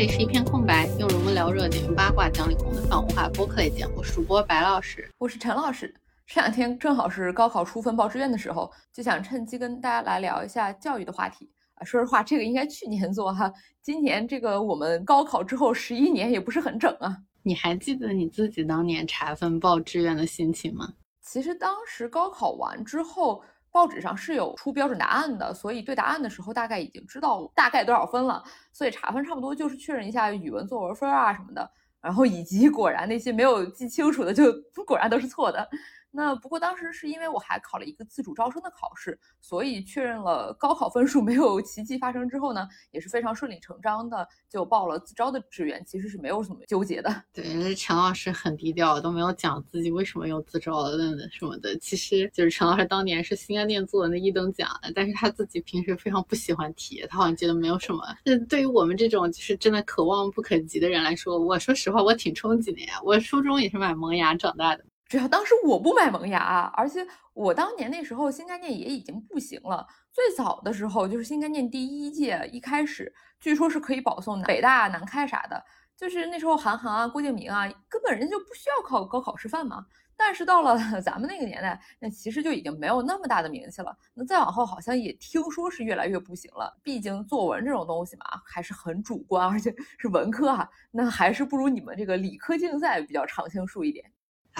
里是一片空白，用人文聊热点，用八卦讲理工的泛文化播客类节目。主播白老师，我是陈老师。这两天正好是高考出分报志愿的时候，就想趁机跟大家来聊一下教育的话题啊。说实话，这个应该去年做哈，今年这个我们高考之后十一年也不是很整啊。你还记得你自己当年查分报志愿的心情吗？其实当时高考完之后。报纸上是有出标准答案的，所以对答案的时候大概已经知道大概多少分了，所以查分差不多就是确认一下语文作文分啊什么的，然后以及果然那些没有记清楚的就 果然都是错的。那不过当时是因为我还考了一个自主招生的考试，所以确认了高考分数没有奇迹发生之后呢，也是非常顺理成章的就报了自招的志愿，其实是没有什么纠结的。对，陈老师很低调，都没有讲自己为什么用自招的什么的。其实就是陈老师当年是新概念做的一等奖，但是他自己平时非常不喜欢提，他好像觉得没有什么。那对于我们这种就是真的可望不可及的人来说，我说实话，我挺憧憬的呀。我初中也是买萌芽长大的。只要当时我不买萌芽，而且我当年那时候新概念也已经不行了。最早的时候就是新概念第一届一开始，据说是可以保送北大、南开啥的。就是那时候韩寒啊、郭敬明啊，根本人家就不需要考高考师范嘛。但是到了 咱们那个年代，那其实就已经没有那么大的名气了。那再往后好像也听说是越来越不行了。毕竟作文这种东西嘛，还是很主观，而且是文科啊，那还是不如你们这个理科竞赛比较常青树一点。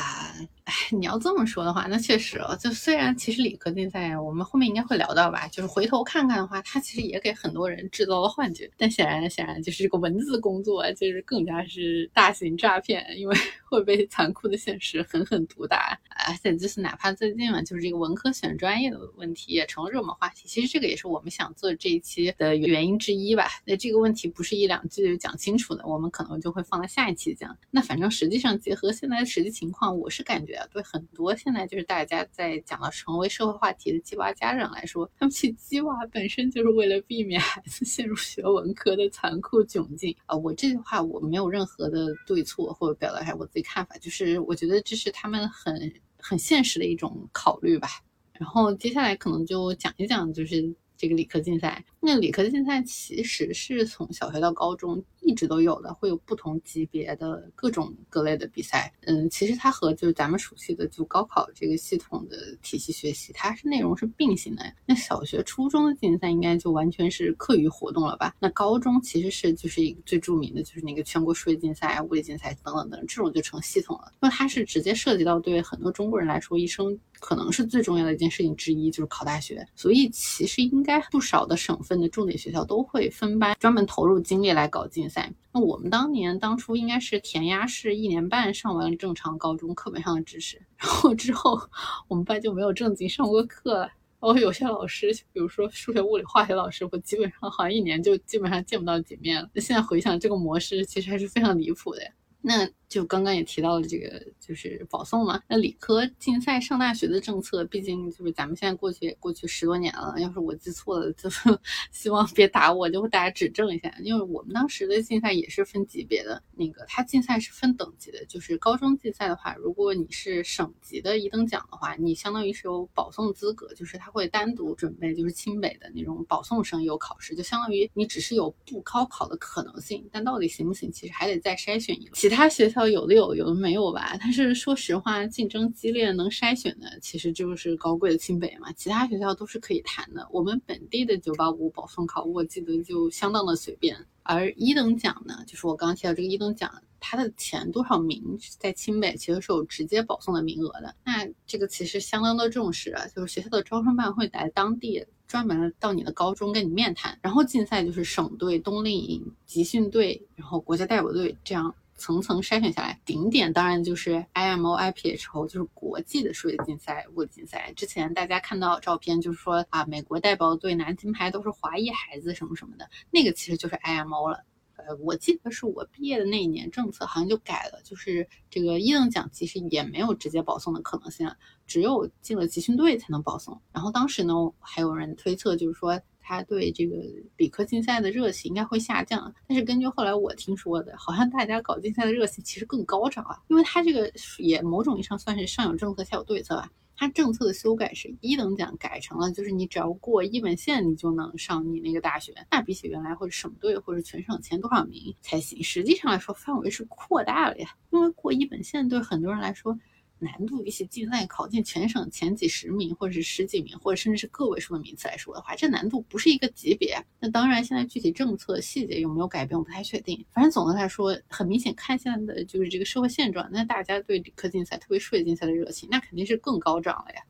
啊，哎，你要这么说的话，那确实哦。就虽然其实理科竞赛，我们后面应该会聊到吧。就是回头看看的话，它其实也给很多人制造了幻觉。但显然，显然就是这个文字工作，就是更加是大型诈骗，因为 会被残酷的现实狠狠毒打。而且就是哪怕最近嘛，就是这个文科选专业的问题也成了热门话题。其实这个也是我们想做这一期的原因之一吧。那这个问题不是一两句就讲清楚的，我们可能就会放在下一期讲。那反正实际上结合现在的实际情况。我是感觉啊，对很多现在就是大家在讲到成为社会话题的鸡娃家长来说，他们去鸡娃本身就是为了避免孩子陷入学文科的残酷窘境啊。我这句话我没有任何的对错，或者表达一下我自己看法，就是我觉得这是他们很很现实的一种考虑吧。然后接下来可能就讲一讲，就是这个理科竞赛。那理科竞赛其实是从小学到高中。一直都有的，会有不同级别的各种各类的比赛。嗯，其实它和就是咱们熟悉的就高考这个系统的体系学习，它是内容是并行的。那小学、初中的竞赛应该就完全是课余活动了吧？那高中其实是就是一个最著名的就是那个全国数学竞赛、物理竞赛等等等，这种就成系统了。因为它是直接涉及到对很多中国人来说，一生可能是最重要的一件事情之一，就是考大学。所以其实应该不少的省份的重点学校都会分班专门投入精力来搞竞。赛那我们当年当初应该是填鸭式一年半上完正常高中课本上的知识，然后之后我们班就没有正经上过课了。然后有些老师，比如说数学、物理、化学老师，我基本上好像一年就基本上见不到几面了。那现在回想这个模式，其实还是非常离谱的。那就刚刚也提到了这个，就是保送嘛。那理科竞赛上大学的政策，毕竟就是咱们现在过去过去十多年了。要是我记错了，就 希望别打我，就大家指正一下。因为我们当时的竞赛也是分级别的，那个它竞赛是分等级的。就是高中竞赛的话，如果你是省级的一等奖的话，你相当于是有保送资格，就是他会单独准备，就是清北的那种保送生有考试，就相当于你只是有不高考的可能性，但到底行不行，其实还得再筛选一轮。其他学校。有的有，有的没有吧。但是说实话，竞争激烈，能筛选的其实就是高贵的清北嘛。其他学校都是可以谈的。我们本地的985保送考，我记得就相当的随便。而一等奖呢，就是我刚刚提到这个一等奖，它的前多少名在清北其实是有直接保送的名额的。那这个其实相当的重视啊，就是学校的招生办会来当地专门到你的高中跟你面谈。然后竞赛就是省队、冬令营、集训队，然后国家代表队这样。层层筛选下来，顶点当然就是 IMO、IPHO，就是国际的数学竞赛、物理竞赛。之前大家看到照片，就是说啊，美国代表队拿金牌都是华裔孩子什么什么的，那个其实就是 IMO 了。呃，我记得是我毕业的那一年，政策好像就改了，就是这个一等奖其实也没有直接保送的可能性了，只有进了集训队才能保送。然后当时呢，还有人推测，就是说。他对这个理科竞赛的热情应该会下降，但是根据后来我听说的，好像大家搞竞赛的热情其实更高涨啊，因为他这个也某种意义上算是上有政策下有对策吧。它政策的修改是一等奖改成了，就是你只要过一本线，你就能上你那个大学。那比起原来或者省队或者全省前多少名才行？实际上来说，范围是扩大了呀。因为过一本线对很多人来说。难度比起竞赛考进全省前几十名，或者是十几名，或者甚至是个位数的名次来说的话，这难度不是一个级别。那当然，现在具体政策细节有没有改变，我不太确定。反正总的来说，很明显看现在的就是这个社会现状，那大家对理科竞赛，特别数学竞赛的热情，那肯定是更高涨了呀。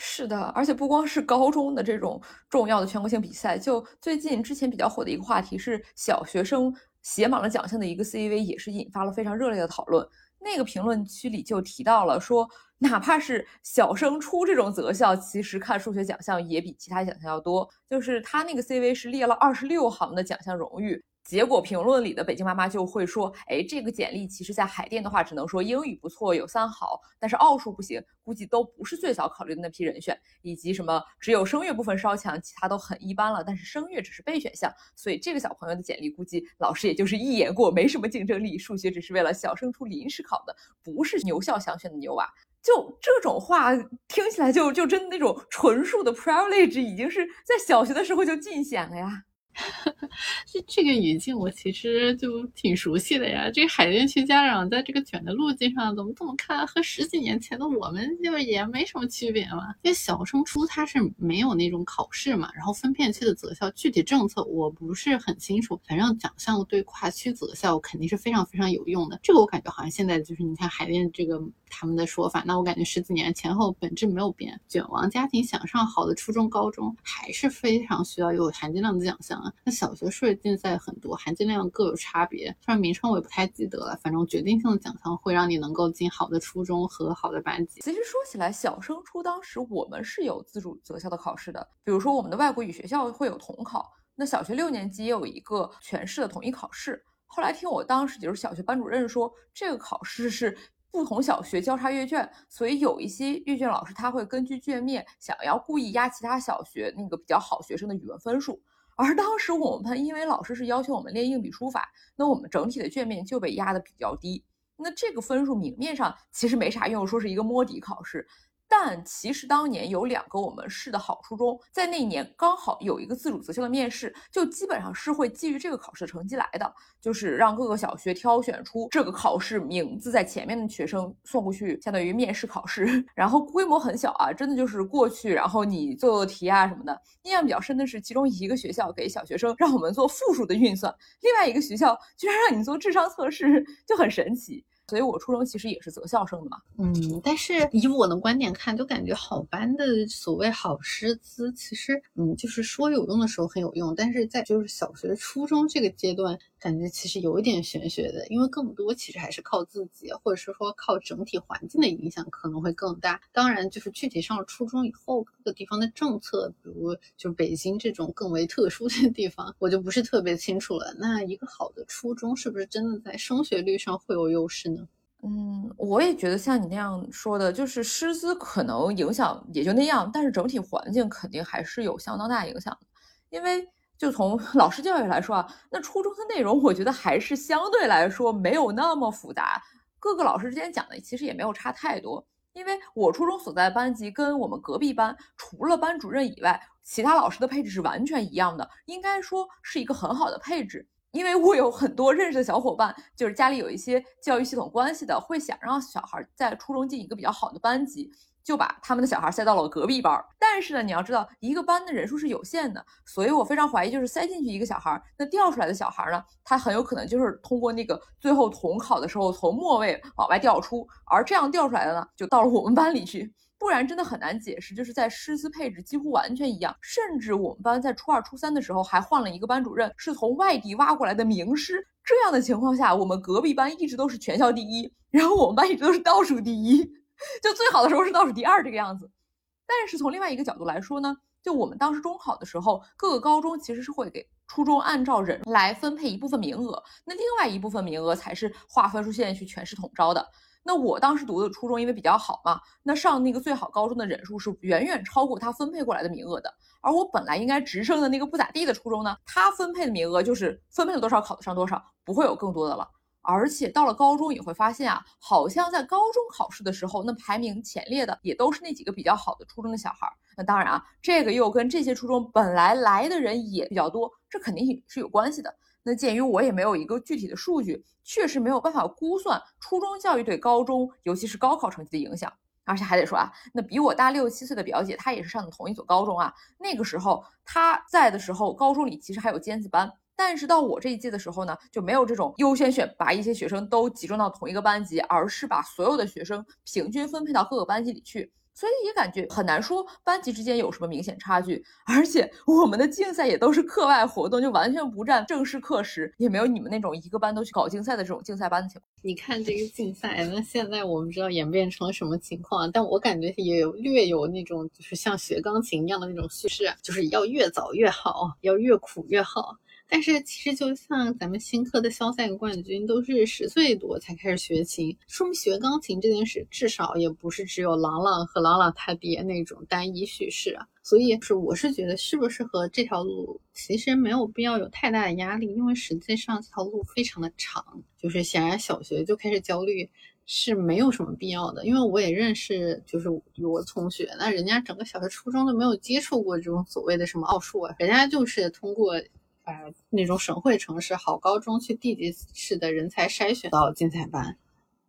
是的，而且不光是高中的这种重要的全国性比赛，就最近之前比较火的一个话题是小学生写满了奖项的一个 C V，也是引发了非常热烈的讨论。那个评论区里就提到了说，哪怕是小升初这种择校，其实看数学奖项也比其他奖项要多。就是他那个 CV 是列了二十六行的奖项荣誉。结果评论里的北京妈妈就会说：“哎，这个简历其实在海淀的话，只能说英语不错，有三好，但是奥数不行，估计都不是最早考虑的那批人选。以及什么只有声乐部分稍强，其他都很一般了。但是声乐只是备选项，所以这个小朋友的简历估计老师也就是一眼过，没什么竞争力。数学只是为了小升初临时考的，不是牛校想选的牛娃。就这种话听起来就就真的那种纯属的 privilege，已经是在小学的时候就尽显了呀。” 这这个语境我其实就挺熟悉的呀。这个海淀区家长在这个卷的路径上怎么这么看？和十几年前的我们就也没什么区别嘛。因为小升初它是没有那种考试嘛，然后分片区的择校具体政策我不是很清楚。反正奖项对跨区择校肯定是非常非常有用的。这个我感觉好像现在就是你看海淀这个他们的说法，那我感觉十几年前后本质没有变。卷王家庭想上好的初中高中还是非常需要有含金量的奖项啊。那小学数学竞赛很多，含金量各有差别，虽然名称我也不太记得了，反正决定性的奖项会让你能够进好的初中和好的班级。其实说起来，小升初当时我们是有自主择校的考试的，比如说我们的外国语学校会有统考，那小学六年级也有一个全市的统一考试。后来听我当时就是小学班主任说，这个考试是不同小学交叉阅卷，所以有一些阅卷老师他会根据卷面想要故意压其他小学那个比较好学生的语文分数。而当时我们班因为老师是要求我们练硬笔书法，那我们整体的卷面就被压的比较低。那这个分数明面上其实没啥用，说是一个摸底考试。但其实当年有两个我们市的好初中，在那一年刚好有一个自主择校的面试，就基本上是会基于这个考试的成绩来的，就是让各个小学挑选出这个考试名字在前面的学生送过去，相当于面试考试。然后规模很小啊，真的就是过去，然后你做做题啊什么的。印象比较深的是，其中一个学校给小学生让我们做复数的运算，另外一个学校居然让你做智商测试，就很神奇。所以我初中其实也是择校生的嘛，嗯，但是以我的观点看，就感觉好班的所谓好师资，其实嗯，就是说有用的时候很有用，但是在就是小学、初中这个阶段。感觉其实有一点玄学的，因为更多其实还是靠自己，或者是说靠整体环境的影响可能会更大。当然，就是具体上了初中以后，各个地方的政策，比如就北京这种更为特殊的地方，我就不是特别清楚了。那一个好的初中是不是真的在升学率上会有优势呢？嗯，我也觉得像你那样说的，就是师资可能影响也就那样，但是整体环境肯定还是有相当大影响的，因为。就从 老师教育来说啊，那初中的内容我觉得还是相对来说没有那么复杂，各个老师之间讲的其实也没有差太多。因为我初中所在班级跟我们隔壁班除了班主任以外，其他老师的配置是完全一样的，应该说是一个很好的配置。因为我有很多认识的小伙伴，就是家里有一些教育系统关系的，会想让小孩在初中进一个比较好的班级。就把他们的小孩塞到了隔壁班，但是呢，你要知道一个班的人数是有限的，所以我非常怀疑，就是塞进去一个小孩，那掉出来的小孩呢，他很有可能就是通过那个最后统考的时候从末位往外调出，而这样调出来的呢，就到了我们班里去，不然真的很难解释。就是在师资配置几乎完全一样，甚至我们班在初二、初三的时候还换了一个班主任，是从外地挖过来的名师。这样的情况下，我们隔壁班一直都是全校第一，然后我们班一直都是倒数第一。就最好的时候是倒数第二这个样子，但是从另外一个角度来说呢，就我们当时中考的时候，各个高中其实是会给初中按照人来分配一部分名额，那另外一部分名额才是划分数线去全市统招的。那我当时读的初中因为比较好嘛，那上那个最好高中的人数是远远超过他分配过来的名额的。而我本来应该直升的那个不咋地的初中呢，他分配的名额就是分配了多少考得上多少，不会有更多的了。而且到了高中也会发现啊，好像在高中考试的时候，那排名前列的也都是那几个比较好的初中的小孩。那当然啊，这个又跟这些初中本来来的人也比较多，这肯定是有关系的。那鉴于我也没有一个具体的数据，确实没有办法估算初中教育对高中，尤其是高考成绩的影响。而且还得说啊，那比我大六七岁的表姐，她也是上的同一所高中啊。那个时候她在的时候，高中里其实还有尖子班。但是到我这一届的时候呢，就没有这种优先选拔一些学生都集中到同一个班级，而是把所有的学生平均分配到各个班级里去。所以也感觉很难说班级之间有什么明显差距。而且我们的竞赛也都是课外活动，就完全不占正式课时，也没有你们那种一个班都去搞竞赛的这种竞赛班的情况。你看这个竞赛，那现在我们知道演变成了什么情况？但我感觉也有略有那种就是像学钢琴一样的那种叙事，就是要越早越好，要越苦越好。但是其实就像咱们新科的肖赛冠军都是十岁多才开始学琴，说明学钢琴这件事至少也不是只有郎朗和郎朗他爹那种单一叙事啊。所以是我是觉得适不适合这条路，其实没有必要有太大的压力，因为实际上这条路非常的长，就是显然小学就开始焦虑是没有什么必要的。因为我也认识就是我同学，那人家整个小学初中都没有接触过这种所谓的什么奥数啊，人家就是通过。把那种省会城市好高中去地级市的人才筛选到竞赛班，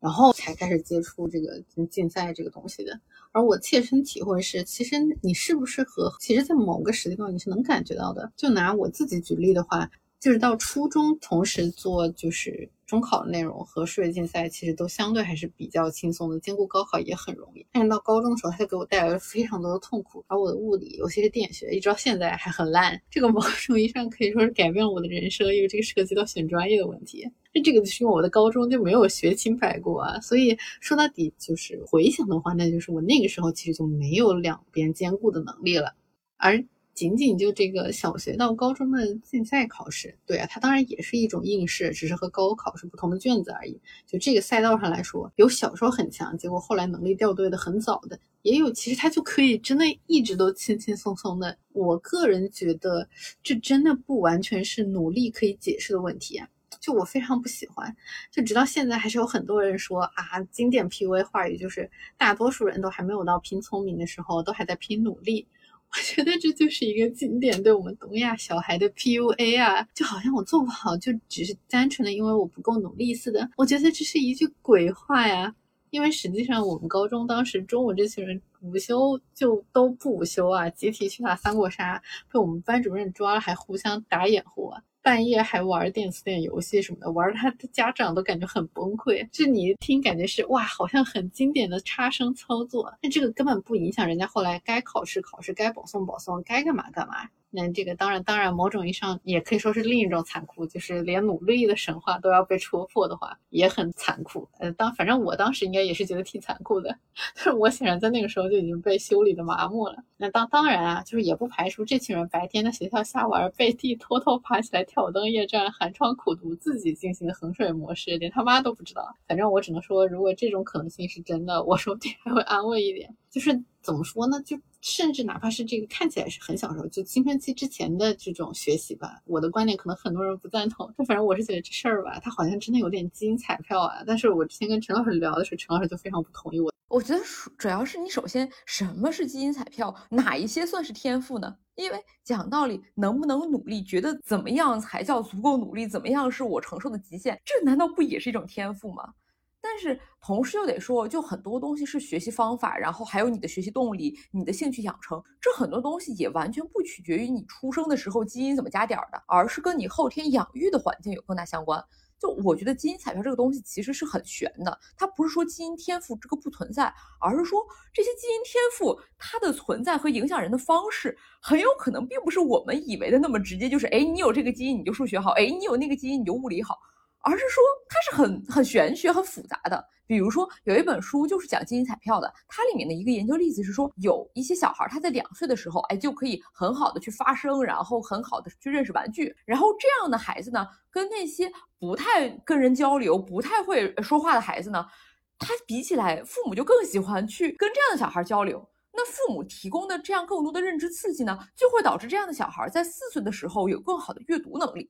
然后才开始接触这个竞赛这个东西的。而我切身体会是，其实你适不适合，其实在某个时间段你是能感觉到的。就拿我自己举例的话，就是到初中同时做就是。中考的内容和数学竞赛其实都相对还是比较轻松的，兼顾高考也很容易。但是到高中的时候，它就给我带来了非常多的痛苦，而我的物理，尤其是电学，一直到现在还很烂。这个某种意义上可以说是改变了我的人生，因为这个涉及到选专业的问题。那这个就是因为我的高中就没有学清白过啊，所以说到底就是回想的话，那就是我那个时候其实就没有两边兼顾的能力了，而。仅仅就这个小学到高中的竞赛考试，对啊，它当然也是一种应试，只是和高考是不同的卷子而已。就这个赛道上来说，有小时候很强，结果后来能力掉队的很早的，也有其实他就可以真的一直都轻轻松松的。我个人觉得，这真的不完全是努力可以解释的问题啊。就我非常不喜欢，就直到现在还是有很多人说啊，经典 PUA 话语就是大多数人都还没有到拼聪明的时候，都还在拼努力。我觉得这就是一个经典对我们东亚小孩的 PUA 啊，就好像我做不好就只是单纯的因为我不够努力似的。我觉得这是一句鬼话呀，因为实际上我们高中当时中午这群人午休就都不午休啊，集体去打三国杀，被我们班主任抓了还互相打掩护啊。半夜还玩电子电游戏什么的，玩他的家长都感觉很崩溃。就你一听，感觉是哇，好像很经典的差生操作，但这个根本不影响人家后来该考试考试，该保送保送，该干嘛干嘛。那这个当然，当然，某种意义上也可以说是另一种残酷，就是连努力的神话都要被戳破的话，也很残酷。呃，当反正我当时应该也是觉得挺残酷的，但是我显然在那个时候就已经被修理的麻木了。那当当然啊，就是也不排除这群人白天在学校瞎玩，背地偷偷爬起来挑灯夜战、寒窗苦读，自己进行衡水模式，连他妈都不知道。反正我只能说，如果这种可能性是真的，我说不定还会安慰一点。就是怎么说呢？就。甚至哪怕是这个看起来是很小时候，就青春期之前的这种学习吧，我的观点可能很多人不赞同，但反正我是觉得这事儿吧，它好像真的有点基因彩票啊。但是我之前跟陈老师聊的时候，陈老师就非常不同意我。我觉得主要是你首先什么是基因彩票，哪一些算是天赋呢？因为讲道理，能不能努力，觉得怎么样才叫足够努力，怎么样是我承受的极限，这难道不也是一种天赋吗？但是同时又得说，就很多东西是学习方法，然后还有你的学习动力、你的兴趣养成，这很多东西也完全不取决于你出生的时候基因怎么加点儿的，而是跟你后天养育的环境有更大相关。就我觉得基因彩票这个东西其实是很玄的，它不是说基因天赋这个不存在，而是说这些基因天赋它的存在和影响人的方式，很有可能并不是我们以为的那么直接，就是哎你有这个基因你就数学好，哎你有那个基因你就物理好。而是说它是很很玄学、很复杂的。比如说有一本书就是讲基因彩票的，它里面的一个研究例子是说，有一些小孩他在两岁的时候，哎，就可以很好的去发声，然后很好的去认识玩具。然后这样的孩子呢，跟那些不太跟人交流、不太会说话的孩子呢，他比起来，父母就更喜欢去跟这样的小孩交流。那父母提供的这样更多的认知刺激呢，就会导致这样的小孩在四岁的时候有更好的阅读能力。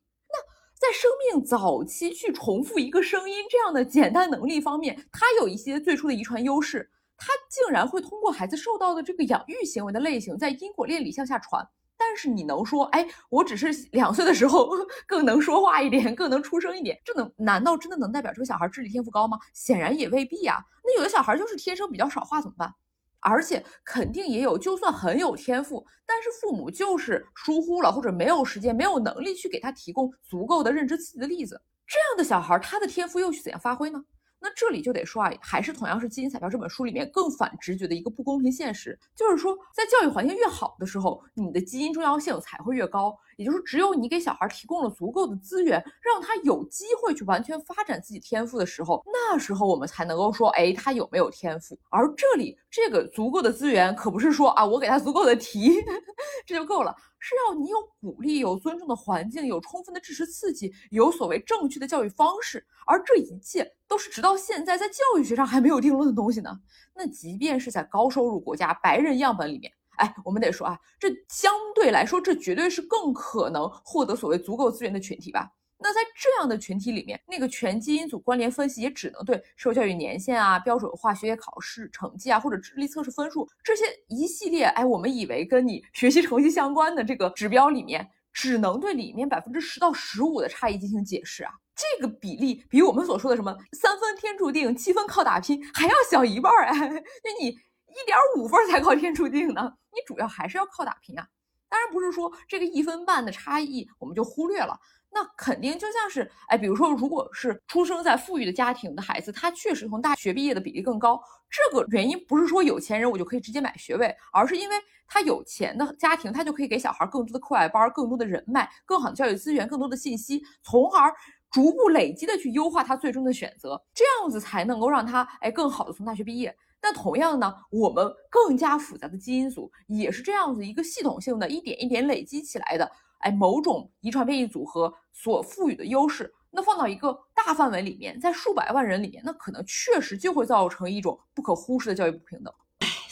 在生命早期去重复一个声音这样的简单能力方面，它有一些最初的遗传优势。它竟然会通过孩子受到的这个养育行为的类型，在因果链里向下传。但是你能说，哎，我只是 两岁的时候 更能说话一点，更能出声一点，这能难道真的能代表这个小孩智力天赋高吗？显然也未必呀。那有的小孩就是天生比较少话怎么办？而且肯定也有，就算很有天赋，但是父母就是疏忽了，或者没有时间、没有能力去给他提供足够的认知刺激的例子。这样的小孩，他的天赋又去怎样发挥呢？那这里就得说啊，还是同样是《基因彩票》这本书里面更反直觉的一个不公平现实，就是说，在教育环境越好的时候，你的基因重要性才会越高。也就是只有你给小孩提供了足够的资源，让他有机会去完全发展自己天赋的时候，那时候我们才能够说，哎，他有没有天赋？而这里这个足够的资源，可不是说啊，我给他足够的题，这就够了，是要你有鼓励、有尊重的环境、有充分的支持刺激、有所谓正确的教育方式。而这一切都是直到现在在教育学上还没有定论的东西呢。那即便是在高收入国家白人样本里面。哎，我们得说啊，这相对来说，这绝对是更可能获得所谓足够资源的群体吧？那在这样的群体里面，那个全基因组关联分析也只能对受教育年限啊、标准化学业考试成绩啊，或者智力测试分数这些一系列，哎，我们以为跟你学习成绩相关的这个指标里面，只能对里面百分之十到十五的差异进行解释啊。这个比例比我们所说的什么三分天注定，七分靠打拼还要小一半儿哎，那你。一点五分才靠天注定呢，你主要还是要靠打拼啊。当然不是说这个一分半的差异我们就忽略了，那肯定就像是，哎，比如说如果是出生在富裕的家庭的孩子，他确实从大学毕业的比例更高。这个原因不是说有钱人我就可以直接买学位，而是因为他有钱的家庭，他就可以给小孩更多的课外班、更多的人脉、更好的教育资源、更多的信息，从而逐步累积的去优化他最终的选择，这样子才能够让他哎更好的从大学毕业。那同样呢，我们更加复杂的基因组也是这样子一个系统性的，一点一点累积起来的。哎，某种遗传变异组合所赋予的优势，那放到一个大范围里面，在数百万人里面，那可能确实就会造成一种不可忽视的教育不平等。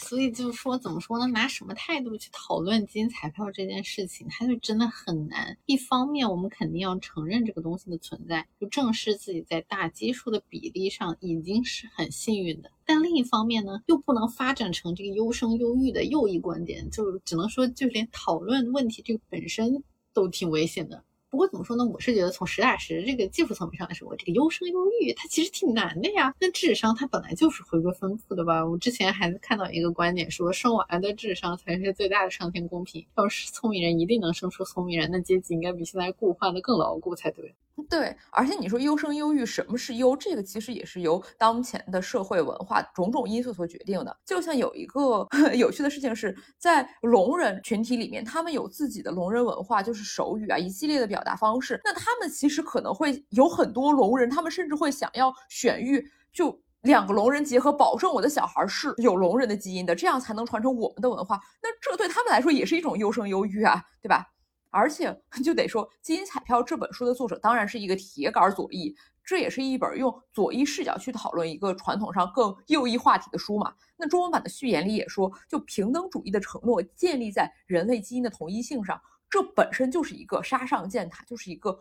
所以就是说，怎么说呢？拿什么态度去讨论基因彩票这件事情，它就真的很难。一方面，我们肯定要承认这个东西的存在，就正视自己在大基数的比例上已经是很幸运的。但另一方面呢，又不能发展成这个优生优育的又一观点，就只能说，就连讨论问题这个本身都挺危险的。不过怎么说呢？我是觉得从实打实这个技术层面上来说，这个优生优育它其实挺难的呀。那智商它本来就是回归分布的吧？我之前还看到一个观点说，生娃的智商才是最大的上天公平。要是聪明人一定能生出聪明人，那阶级应该比现在固化的更牢固才对。对，而且你说优生优育，什么是优？这个其实也是由当前的社会文化种种因素所决定的。就像有一个 有趣的事情是，在聋人群体里面，他们有自己的聋人文化，就是手语啊，一系列的表达方式。那他们其实可能会有很多聋人，他们甚至会想要选育，就两个聋人结合，保证我的小孩是有聋人的基因的，这样才能传承我们的文化。那这对他们来说也是一种优生优育啊，对吧？而且就得说，《基因彩票》这本书的作者当然是一个铁杆左翼，这也是一本用左翼视角去讨论一个传统上更右翼话题的书嘛。那中文版的序言里也说，就平等主义的承诺建立在人类基因的同一性上，这本身就是一个杀上箭塔，就是一个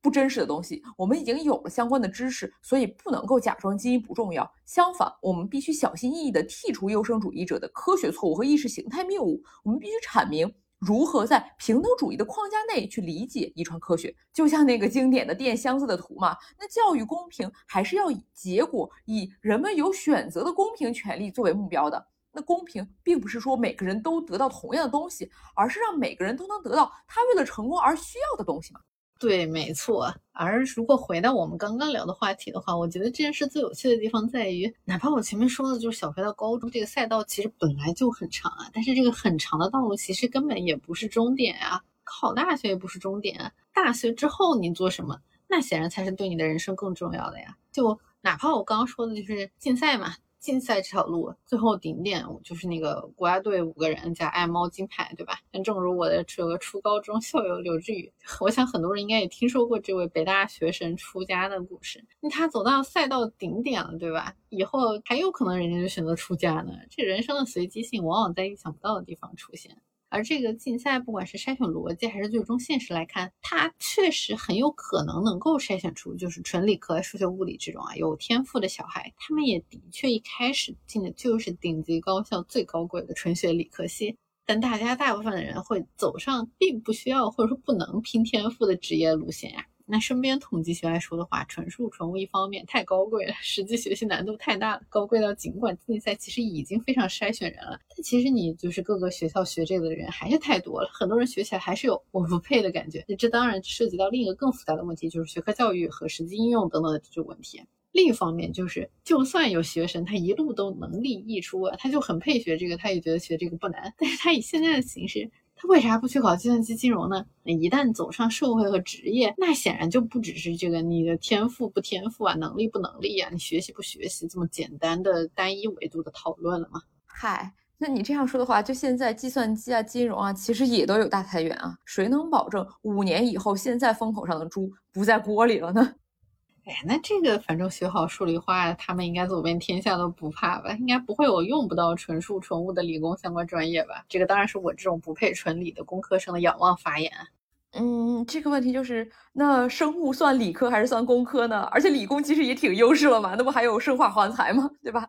不真实的东西。我们已经有了相关的知识，所以不能够假装基因不重要。相反，我们必须小心翼翼地剔除优生主义者的科学错误和意识形态谬误。我们必须阐明。如何在平等主义的框架内去理解遗传科学？就像那个经典的电箱子的图嘛。那教育公平还是要以结果、以人们有选择的公平权利作为目标的。那公平并不是说每个人都得到同样的东西，而是让每个人都能得到他为了成功而需要的东西嘛。对，没错。而如果回到我们刚刚聊的话题的话，我觉得这件事最有趣的地方在于，哪怕我前面说的就是小学到高中这个赛道其实本来就很长啊，但是这个很长的道路其实根本也不是终点啊，考大学也不是终点，大学之后你做什么，那显然才是对你的人生更重要的呀。就哪怕我刚刚说的就是竞赛嘛。竞赛这条路，最后顶点就是那个国家队五个人加爱猫金牌，对吧？但正如我的这个初高中校友刘志宇，我想很多人应该也听说过这位北大学生出家的故事。那他走到赛道顶点了，对吧？以后还有可能人家就选择出家呢。这人生的随机性往往在意想不到的地方出现。而这个竞赛，不管是筛选逻辑还是最终现实来看，它确实很有可能能够筛选出就是纯理科、数学、物理这种啊有天赋的小孩。他们也的确一开始进的就是顶级高校最高贵的纯学理科系。但大家大部分的人会走上并不需要或者说不能拼天赋的职业路线呀。那身边统计学来说的话，纯数纯物一方面太高贵了，实际学习难度太大了，高贵到尽管竞赛其实已经非常筛选人了，但其实你就是各个学校学这个的人还是太多了，很多人学起来还是有我不配的感觉。这当然涉及到另一个更复杂的问题，就是学科教育和实际应用等等的这种问题。另一方面就是，就算有学生他一路都能力溢出啊，他就很配学这个，他也觉得学这个不难，但是他以现在的形式。他为啥不去搞计算机金融呢？那一旦走上社会和职业，那显然就不只是这个你的天赋不天赋啊，能力不能力啊，你学习不学习这么简单的单一维度的讨论了吗？嗨，那你这样说的话，就现在计算机啊、金融啊，其实也都有大裁员啊，谁能保证五年以后现在风口上的猪不在锅里了呢？哎，那这个反正学好数理化，他们应该走遍天下都不怕吧？应该不会有用不到纯数纯物的理工相关专业吧？这个当然是我这种不配纯理的工科生的仰望发言。嗯，这个问题就是，那生物算理科还是算工科呢？而且理工其实也挺优势了嘛，那不还有生化环材吗？对吧？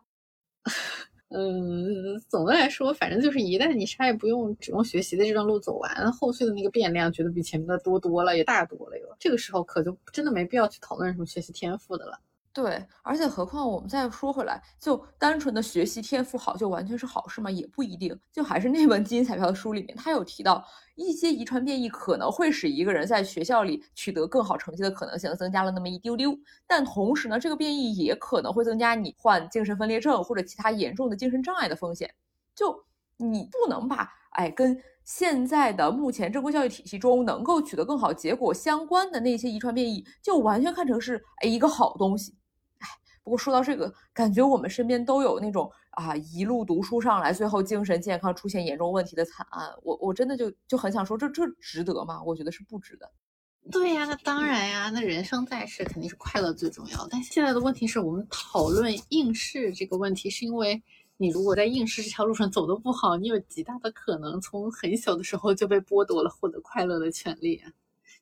嗯，总的来说，反正就是一旦你啥也不用，只用学习的这段路走完，后续的那个变量觉得比前面的多多了，也大多了哟。这个时候可就真的没必要去讨论什么学习天赋的了。对，而且何况我们再说回来，就单纯的学习天赋好就完全是好事吗？也不一定。就还是那本基因彩票的书里面，他有提到一些遗传变异可能会使一个人在学校里取得更好成绩的可能性增加了那么一丢丢，但同时呢，这个变异也可能会增加你患精神分裂症或者其他严重的精神障碍的风险。就你不能把哎跟现在的目前正规教育体系中能够取得更好结果相关的那些遗传变异，就完全看成是哎一个好东西。不过说到这个，感觉我们身边都有那种啊一路读书上来，最后精神健康出现严重问题的惨案。我我真的就就很想说，这这值得吗？我觉得是不值得。对呀，那当然呀，那人生在世肯定是快乐最重要。但现在的问题是我们讨论应试这个问题，是因为你如果在应试这条路上走得不好，你有极大的可能从很小的时候就被剥夺了获得快乐的权利。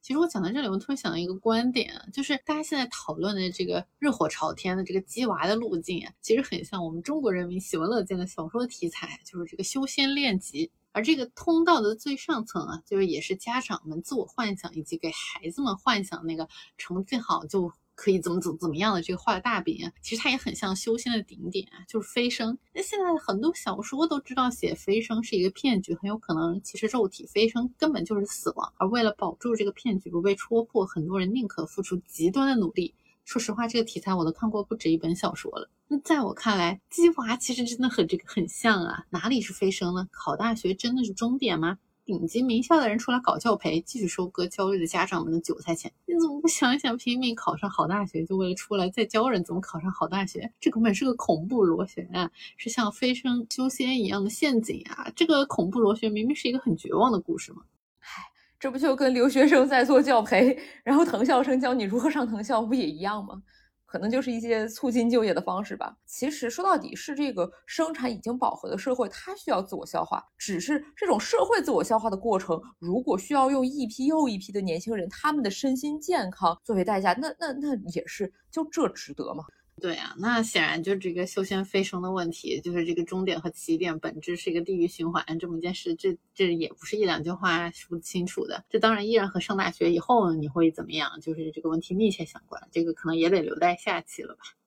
其实我讲到这里，我突然想到一个观点，就是大家现在讨论的这个热火朝天的这个鸡娃的路径啊，其实很像我们中国人民喜闻乐见的小说题材，就是这个修仙练级。而这个通道的最上层啊，就是也是家长们自我幻想以及给孩子们幻想那个成绩好就。可以怎么怎么怎么样的这个画的大饼，其实它也很像修仙的顶点啊，就是飞升。那现在很多小说都知道写飞升是一个骗局，很有可能其实肉体飞升根本就是死亡。而为了保住这个骗局不被戳破，很多人宁可付出极端的努力。说实话，这个题材我都看过不止一本小说了。那在我看来，鸡娃其实真的和这个很像啊，哪里是飞升呢？考大学真的是终点吗？顶级名校的人出来搞教培，继续收割焦虑的家长们的韭菜钱。你怎么不想一想，拼命考上好大学，就为了出来再教人怎么考上好大学？这根本是个恐怖螺旋啊，是像飞升修仙一样的陷阱啊！这个恐怖螺旋明明是一个很绝望的故事嘛？唉，这不就跟留学生在做教培，然后藤校生教你如何上藤校，不也一样吗？可能就是一些促进就业的方式吧。其实说到底是这个生产已经饱和的社会，它需要自我消化。只是这种社会自我消化的过程，如果需要用一批又一批的年轻人他们的身心健康作为代价，那那那也是就这值得吗？对啊，那显然就这个修仙飞升的问题，就是这个终点和起点本质是一个地域循环这么件事，这这也不是一两句话说不清楚的。这当然依然和上大学以后你会怎么样，就是这个问题密切相关，这个可能也得留待下期了吧。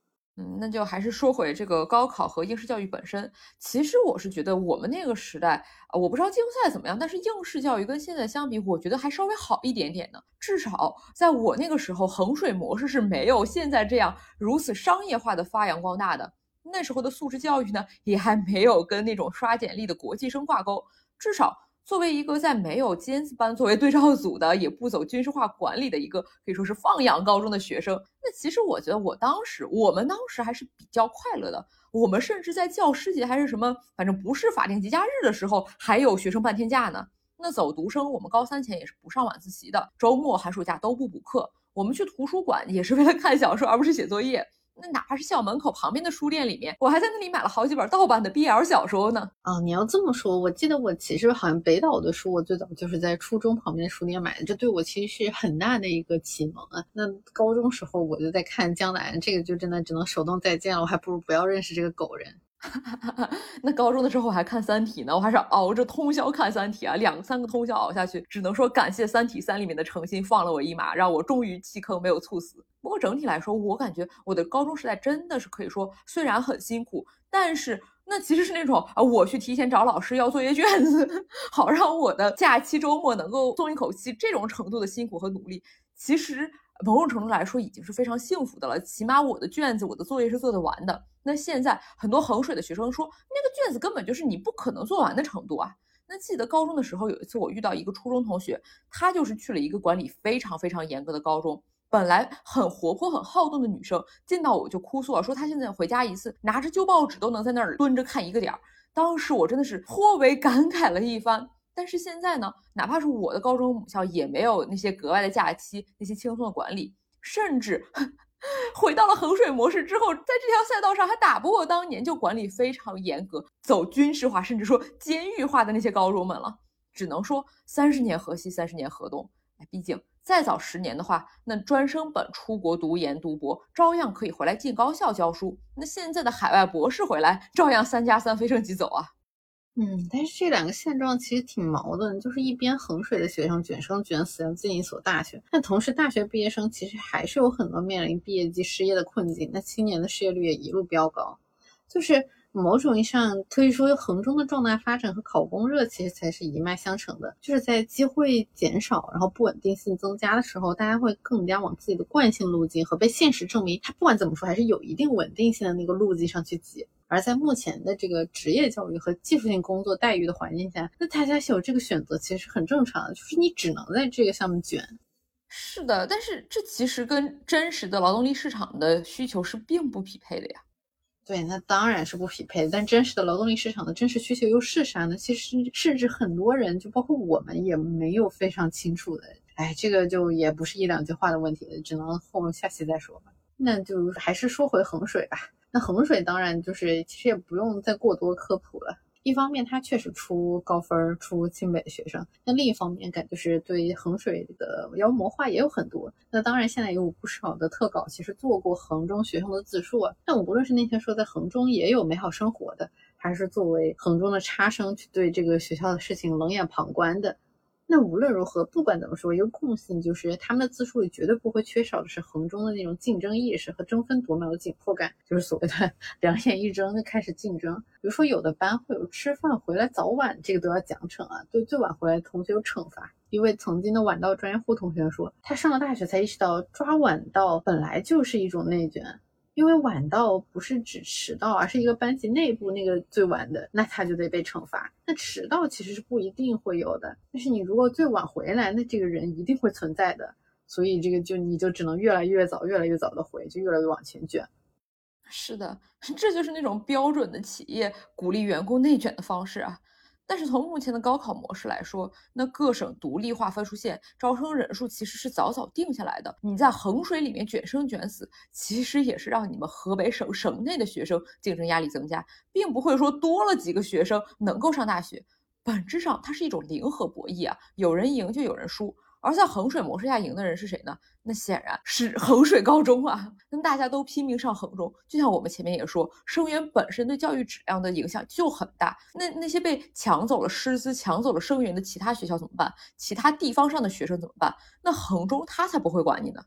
嗯，那就还是说回这个高考和应试教育本身。其实我是觉得我们那个时代，我不知道竞赛怎么样，但是应试教育跟现在相比，我觉得还稍微好一点点呢。至少在我那个时候，衡水模式是没有现在这样如此商业化的发扬光大的。那时候的素质教育呢，也还没有跟那种刷简历的国际生挂钩。至少。作为一个在没有尖子班作为对照组的，也不走军事化管理的一个可以说是放养高中的学生，那其实我觉得我当时，我们当时还是比较快乐的。我们甚至在教师节还是什么，反正不是法定节假日的时候，还有学生半天假呢。那走读生，我们高三前也是不上晚自习的，周末寒暑假都不补课。我们去图书馆也是为了看小说，而不是写作业。那哪怕是校门口旁边的书店里面，我还在那里买了好几本盗版的 BL 小说呢。啊，你要这么说，我记得我其实好像北岛的书，我最早就是在初中旁边书店买的，这对我其实是很大的一个启蒙啊。那高中时候我就在看江南，这个就真的只能手动再见了，我还不如不要认识这个狗人。那高中的时候我还看《三体》呢，我还是熬着通宵看《三体》啊，两三个通宵熬下去，只能说感谢《三体三》里面的诚心放了我一马，让我终于弃坑没有猝死。不过整体来说，我感觉我的高中时代真的是可以说，虽然很辛苦，但是那其实是那种啊，我去提前找老师要作业卷子，好让我的假期周末能够松一口气，这种程度的辛苦和努力，其实。某种程度来说，已经是非常幸福的了。起码我的卷子、我的作业是做得完的。那现在很多衡水的学生说，那个卷子根本就是你不可能做完的程度啊。那记得高中的时候，有一次我遇到一个初中同学，他就是去了一个管理非常非常严格的高中。本来很活泼、很好动的女生，见到我就哭诉，说她现在回家一次，拿着旧报纸都能在那儿蹲着看一个点儿。当时我真的是颇为感慨了一番。但是现在呢，哪怕是我的高中母校，也没有那些格外的假期，那些轻松的管理，甚至 回到了衡水模式之后，在这条赛道上还打不过当年就管理非常严格、走军事化，甚至说监狱化的那些高中们了。只能说三十年河西，三十年河东。哎，毕竟再早十年的话，那专升本出国读研读博，照样可以回来进高校教书。那现在的海外博士回来，照样三加三飞升即走啊。嗯，但是这两个现状其实挺矛盾，就是一边衡水的学生卷生卷死要进一所大学，但同时大学毕业生其实还是有很多面临毕业季失业的困境，那青年的失业率也一路飙高，就是某种意义上可以说衡中的壮大发展和考公热其实才是一脉相承的，就是在机会减少，然后不稳定性增加的时候，大家会更加往自己的惯性路径和被现实证明它不管怎么说还是有一定稳定性的那个路径上去挤。而在目前的这个职业教育和技术性工作待遇的环境下，那大家有这个选择其实很正常的，就是你只能在这个上面卷。是的，但是这其实跟真实的劳动力市场的需求是并不匹配的呀。对，那当然是不匹配的。但真实的劳动力市场的真实需求又是啥呢？其实甚至很多人，就包括我们，也没有非常清楚的。哎，这个就也不是一两句话的问题，只能后面下期再说吧。那就还是说回衡水吧。那衡水当然就是其实也不用再过多科普了。一方面，它确实出高分、出清北的学生；那另一方面，感就是对衡水的妖魔化也有很多。那当然，现在也有不少的特稿其实做过衡中学生的自述啊。但无论是那些说在衡中也有美好生活的，还是作为衡中的差生去对这个学校的事情冷眼旁观的。那无论如何，不管怎么说，一个共性就是他们的自述里绝对不会缺少的是衡中的那种竞争意识和争分夺秒的紧迫感，就是所谓的 两眼一睁就开始竞争。比如说，有的班会有吃饭回来早晚，这个都要奖惩啊，对最晚回来的同学有惩罚。一位曾经的晚到专业户同学说，他上了大学才意识到，抓晚到本来就是一种内卷。因为晚到不是指迟到，而是一个班级内部那个最晚的，那他就得被惩罚。那迟到其实是不一定会有的，但是你如果最晚回来，那这个人一定会存在的。所以这个就你就只能越来越早、越来越早的回，就越来越往前卷。是的，这就是那种标准的企业鼓励员工内卷的方式啊。但是从目前的高考模式来说，那各省独立划分数线，招生人数其实是早早定下来的。你在衡水里面卷生卷死，其实也是让你们河北省省内的学生竞争压力增加，并不会说多了几个学生能够上大学。本质上，它是一种零和博弈啊，有人赢就有人输。而在衡水模式下赢的人是谁呢？那显然是 衡水高中啊！那大家都拼命上衡中，就像我们前面也说，生源本身对教育质量的影响就很大。那那些被抢走了师资、抢走了生源的其他学校怎么办？其他地方上的学生怎么办？那衡中他才不会管你呢。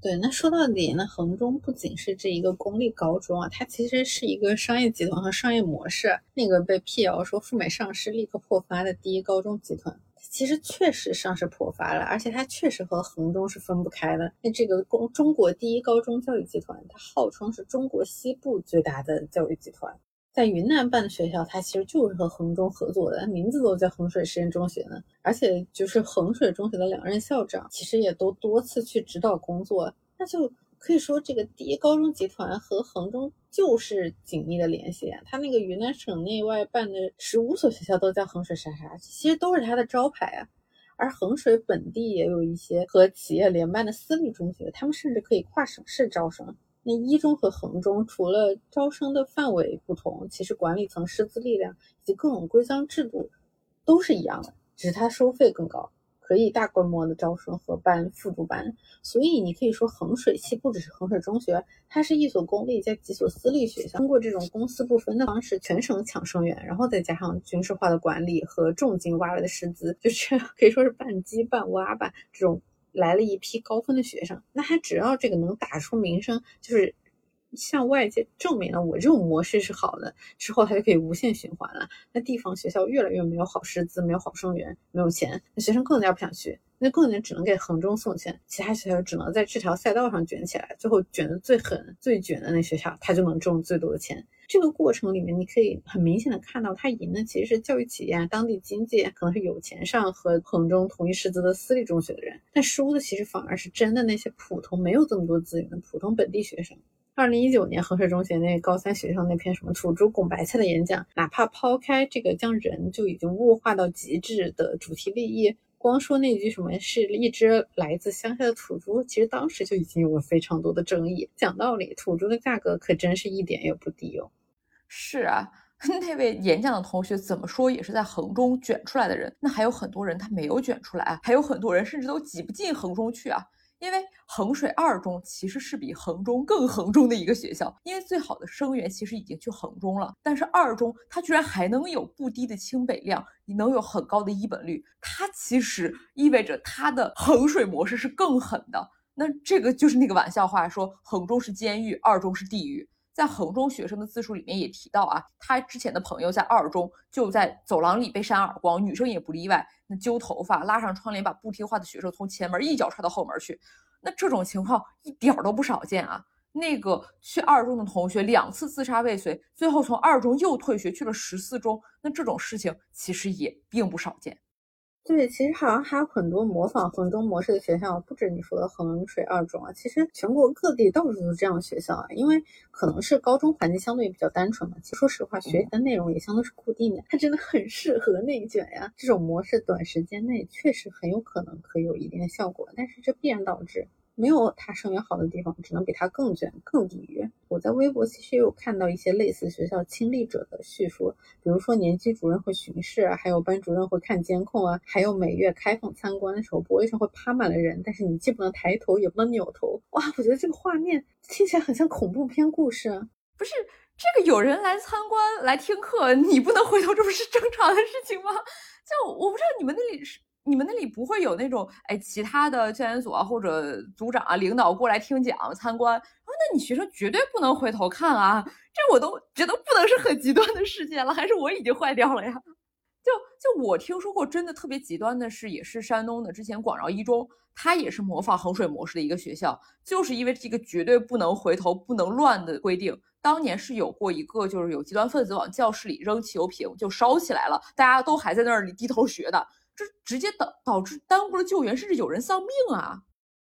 对，那说到底，那衡中不仅是这一个公立高中啊，它其实是一个商业集团和商业模式。那个被辟谣说赴美上市立刻破发的第一高中集团。其实确实上市破发了，而且它确实和衡中是分不开的。那这个公中国第一高中教育集团，它号称是中国西部最大的教育集团，在云南办的学校，它其实就是和衡中合作的，名字都叫衡水实验中学呢。而且就是衡水中学的两任校长，其实也都多次去指导工作，那就。可以说，这个第一高中集团和衡中就是紧密的联系啊。他那个云南省内外办的十五所学校都叫衡水啥啥，其实都是他的招牌啊。而衡水本地也有一些和企业联办的私立中学，他们甚至可以跨省市招生。那一中和衡中除了招生的范围不同，其实管理层、师资力量以及各种规章制度都是一样的，只是它收费更高。可以大规模的招生和办附读班，所以你可以说衡水系不只是衡水中学，它是一所公立加几所私立学校，通过这种公私不分的方式，全省抢生源，然后再加上军事化的管理和重金挖来的师资，就是可以说是半鸡半挖吧，这种来了一批高分的学生，那他只要这个能打出名声，就是。向外界证明了我这种模式是好的之后，它就可以无限循环了。那地方学校越来越没有好师资，没有好生源，没有钱，那学生更加不想去，那更加只能给衡中送钱，其他学校只能在这条赛道上卷起来，最后卷的最狠、最卷的那学校，他就能挣最多的钱。这个过程里面，你可以很明显的看到，他赢的其实是教育企业、当地经济，可能是有钱上和衡中同一师资的私立中学的人，但输的其实反而是真的那些普通没有这么多资源的普通本地学生。二零一九年衡水中学那高三学生那篇什么土猪拱白菜的演讲，哪怕抛开这个将人就已经物化到极致的主题立意，光说那句什么是一只来自乡下的土猪，其实当时就已经有了非常多的争议。讲道理，土猪的价格可真是一点也不低哦。是啊，那位演讲的同学怎么说也是在衡中卷出来的人，那还有很多人他没有卷出来，还有很多人甚至都挤不进衡中去啊。因为衡水二中其实是比衡中更衡中的一个学校，因为最好的生源其实已经去衡中了，但是二中它居然还能有不低的清北量，你能有很高的一本率，它其实意味着它的衡水模式是更狠的。那这个就是那个玩笑话，说衡中是监狱，二中是地狱。在衡中学生的自述里面也提到啊，他之前的朋友在二中就在走廊里被扇耳光，女生也不例外。那揪头发、拉上窗帘，把不听话的学生从前门一脚踹到后门去。那这种情况一点都不少见啊。那个去二中的同学两次自杀未遂，最后从二中又退学去了十四中。那这种事情其实也并不少见。对，其实好像还有很多模仿衡中模式的学校，不止你说的衡水二中啊，其实全国各地到处都是这样的学校啊。因为可能是高中环境相对比较单纯嘛，其实说实话，学习的内容也相对是固定的，它真的很适合内卷呀。这种模式短时间内确实很有可能可以有一定的效果，但是这必然导致。没有他生源好的地方，只能比他更卷、更地狱。我在微博其实也有看到一些类似学校亲历者的叙述，比如说年级主任会巡视啊，还有班主任会看监控啊，还有每月开放参观的时候，玻璃上会趴满了人，但是你既不能抬头，也不能扭头。哇，我觉得这个画面听起来很像恐怖片故事。不是这个有人来参观来听课，你不能回头，这不是正常的事情吗？就我不知道你们那里是。你们那里不会有那种哎，其他的教研所啊或者组长啊领导过来听讲参观，说那你学生绝对不能回头看啊，这我都觉得不能是很极端的事件了，还是我已经坏掉了呀？就就我听说过真的特别极端的是，也是山东的之前广饶一中，它也是模仿衡水模式的一个学校，就是因为这个绝对不能回头、不能乱的规定，当年是有过一个就是有极端分子往教室里扔汽油瓶就烧起来了，大家都还在那里低头学的。这直接导导致耽误了救援，甚至有人丧命啊！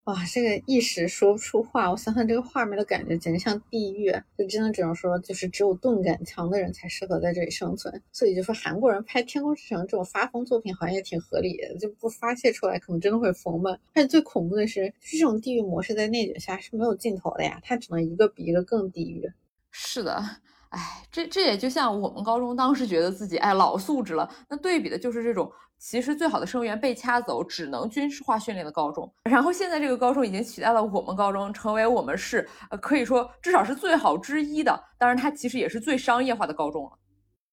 哇，这个一时说不出话。我想想，这个画面的感觉简直像地狱。就真的只能说，就是只有钝感强的人才适合在这里生存。所以就说韩国人拍《天空之城》这种发疯作品，好像也挺合理的，就不发泄出来，可能真的会疯吧。但最恐怖的是，这种地狱模式在内卷下是没有尽头的呀，它只能一个比一个更地狱。是的。哎，这这也就像我们高中当时觉得自己哎老素质了，那对比的就是这种其实最好的生源被掐走，只能军事化训练的高中。然后现在这个高中已经取代了我们高中，成为我们市呃可以说至少是最好之一的，当然它其实也是最商业化的高中了。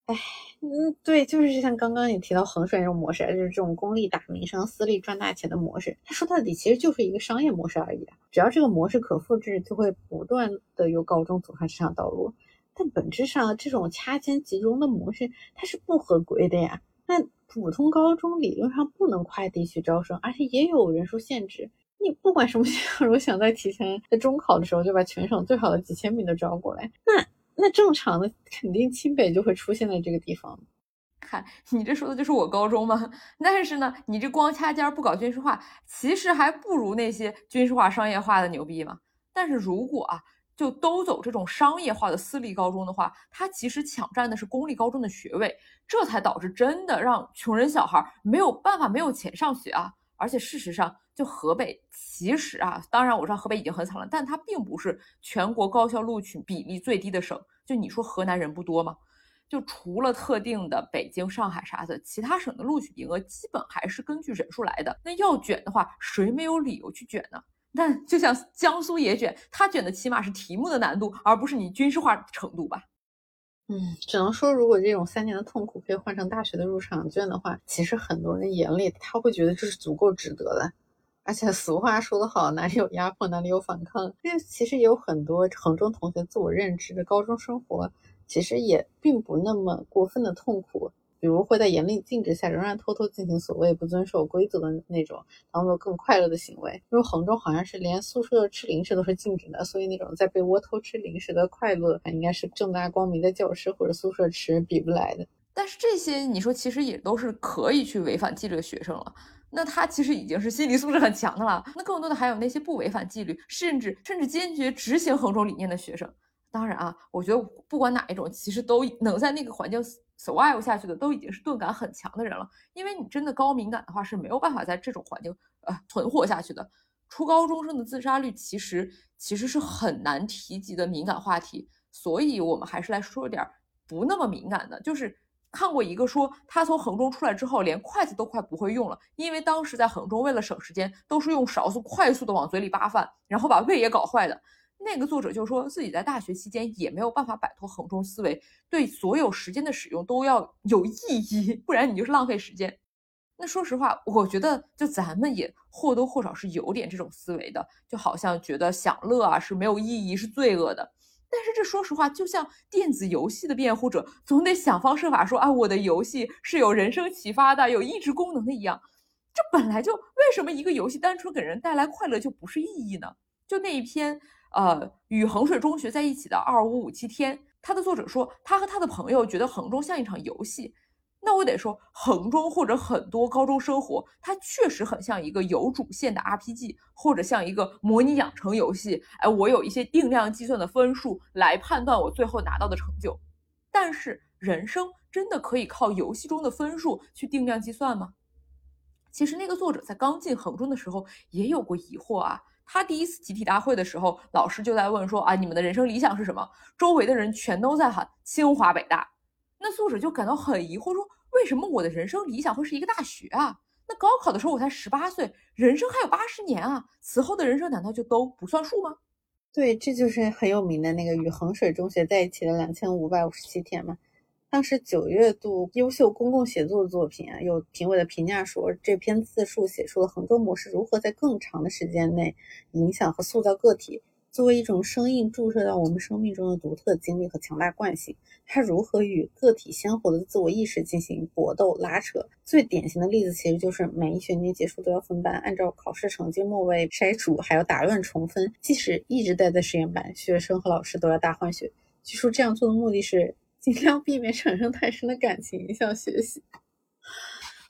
哎，嗯，对，就是像刚刚你提到衡水那种模式，就是这种公立打名声，私立赚大钱的模式。它说到底其实就是一个商业模式而已，只要这个模式可复制，就会不断的由高中走上这条道路。但本质上，这种掐尖集中的模式它是不合规的呀。那普通高中理论上不能跨地区招生，而且也有人数限制。你不管什么学校，如果想在提前在中考的时候就把全省最好的几千名都招过来，那那正常的肯定清北就会出现在这个地方。看你这说的就是我高中吗？但是呢，你这光掐尖不搞军事化，其实还不如那些军事化、商业化的牛逼嘛。但是如果啊。就都走这种商业化的私立高中的话，他其实抢占的是公立高中的学位，这才导致真的让穷人小孩没有办法没有钱上学啊！而且事实上，就河北其实啊，当然我知道河北已经很惨了，但它并不是全国高校录取比例最低的省。就你说河南人不多吗？就除了特定的北京、上海啥的，其他省的录取名额基本还是根据人数来的。那要卷的话，谁没有理由去卷呢？但就像江苏也卷，他卷的起码是题目的难度，而不是你军事化程度吧？嗯，只能说如果这种三年的痛苦可以换成大学的入场券的话，其实很多人眼里他会觉得这是足够值得的。而且 俗话说得好，哪里有压迫哪里有反抗。因为其实也有很多衡中同学自我认知的高中生活，其实也并不那么过分的痛苦。比如会在严令禁止下仍然偷偷进行所谓不遵守规则的那种，当做更快乐的行为。因为衡中好像是连宿舍吃零食都是禁止的，所以那种在被窝偷吃零食的快乐，应该是正大光明的教师或者宿舍吃比不来的。但是这些你说其实也都是可以去违反纪律的学生了，那他其实已经是心理素质很强的了。那更多的还有那些不违反纪律，甚至甚至坚决执行衡中理念的学生。当然啊，我觉得不管哪一种，其实都能在那个环境。Survive 下去的都已经是钝感很强的人了，因为你真的高敏感的话是没有办法在这种环境呃存活下去的。初高中生的自杀率其实其实是很难提及的敏感话题，所以我们还是来说点不那么敏感的。就是看过一个说他从衡中出来之后连筷子都快不会用了，因为当时在衡中为了省时间都是用勺子快速的往嘴里扒饭，然后把胃也搞坏的。那个作者就说自己在大学期间也没有办法摆脱衡中思维，对所有时间的使用都要有意义，不然你就是浪费时间。那说实话，我觉得就咱们也或多或少是有点这种思维的，就好像觉得享乐啊是没有意义，是罪恶的。但是这说实话，就像电子游戏的辩护者总得想方设法说啊，我的游戏是有人生启发的，有益智功能的一样。这本来就为什么一个游戏单纯给人带来快乐就不是意义呢？就那一篇。呃，与衡水中学在一起的二五五七天，他的作者说，他和他的朋友觉得衡中像一场游戏。那我得说，衡中或者很多高中生活，它确实很像一个有主线的 RPG，或者像一个模拟养成游戏。哎，我有一些定量计算的分数来判断我最后拿到的成就。但是，人生真的可以靠游戏中的分数去定量计算吗？其实，那个作者在刚进衡中的时候也有过疑惑啊。他第一次集体大会的时候，老师就在问说：“啊，你们的人生理想是什么？”周围的人全都在喊清华北大。那作者就感到很疑惑，说：“为什么我的人生理想会是一个大学啊？那高考的时候我才十八岁，人生还有八十年啊！此后的人生难道就都不算数吗？”对，这就是很有名的那个与衡水中学在一起的两千五百五十七天嘛。当时九月度优秀公共写作作品啊，有评委的评价说，这篇自述写出了衡中模式如何在更长的时间内影响和塑造个体，作为一种生硬注射到我们生命中的独特经历和强大惯性，它如何与个体鲜活的自我意识进行搏斗拉扯。最典型的例子其实就是每一学年结束都要分班，按照考试成绩末位筛除，还要打乱重分，即使一直待在实验班，学生和老师都要大换血。据说这样做的目的是。尽量避免产生太深的感情影响学习。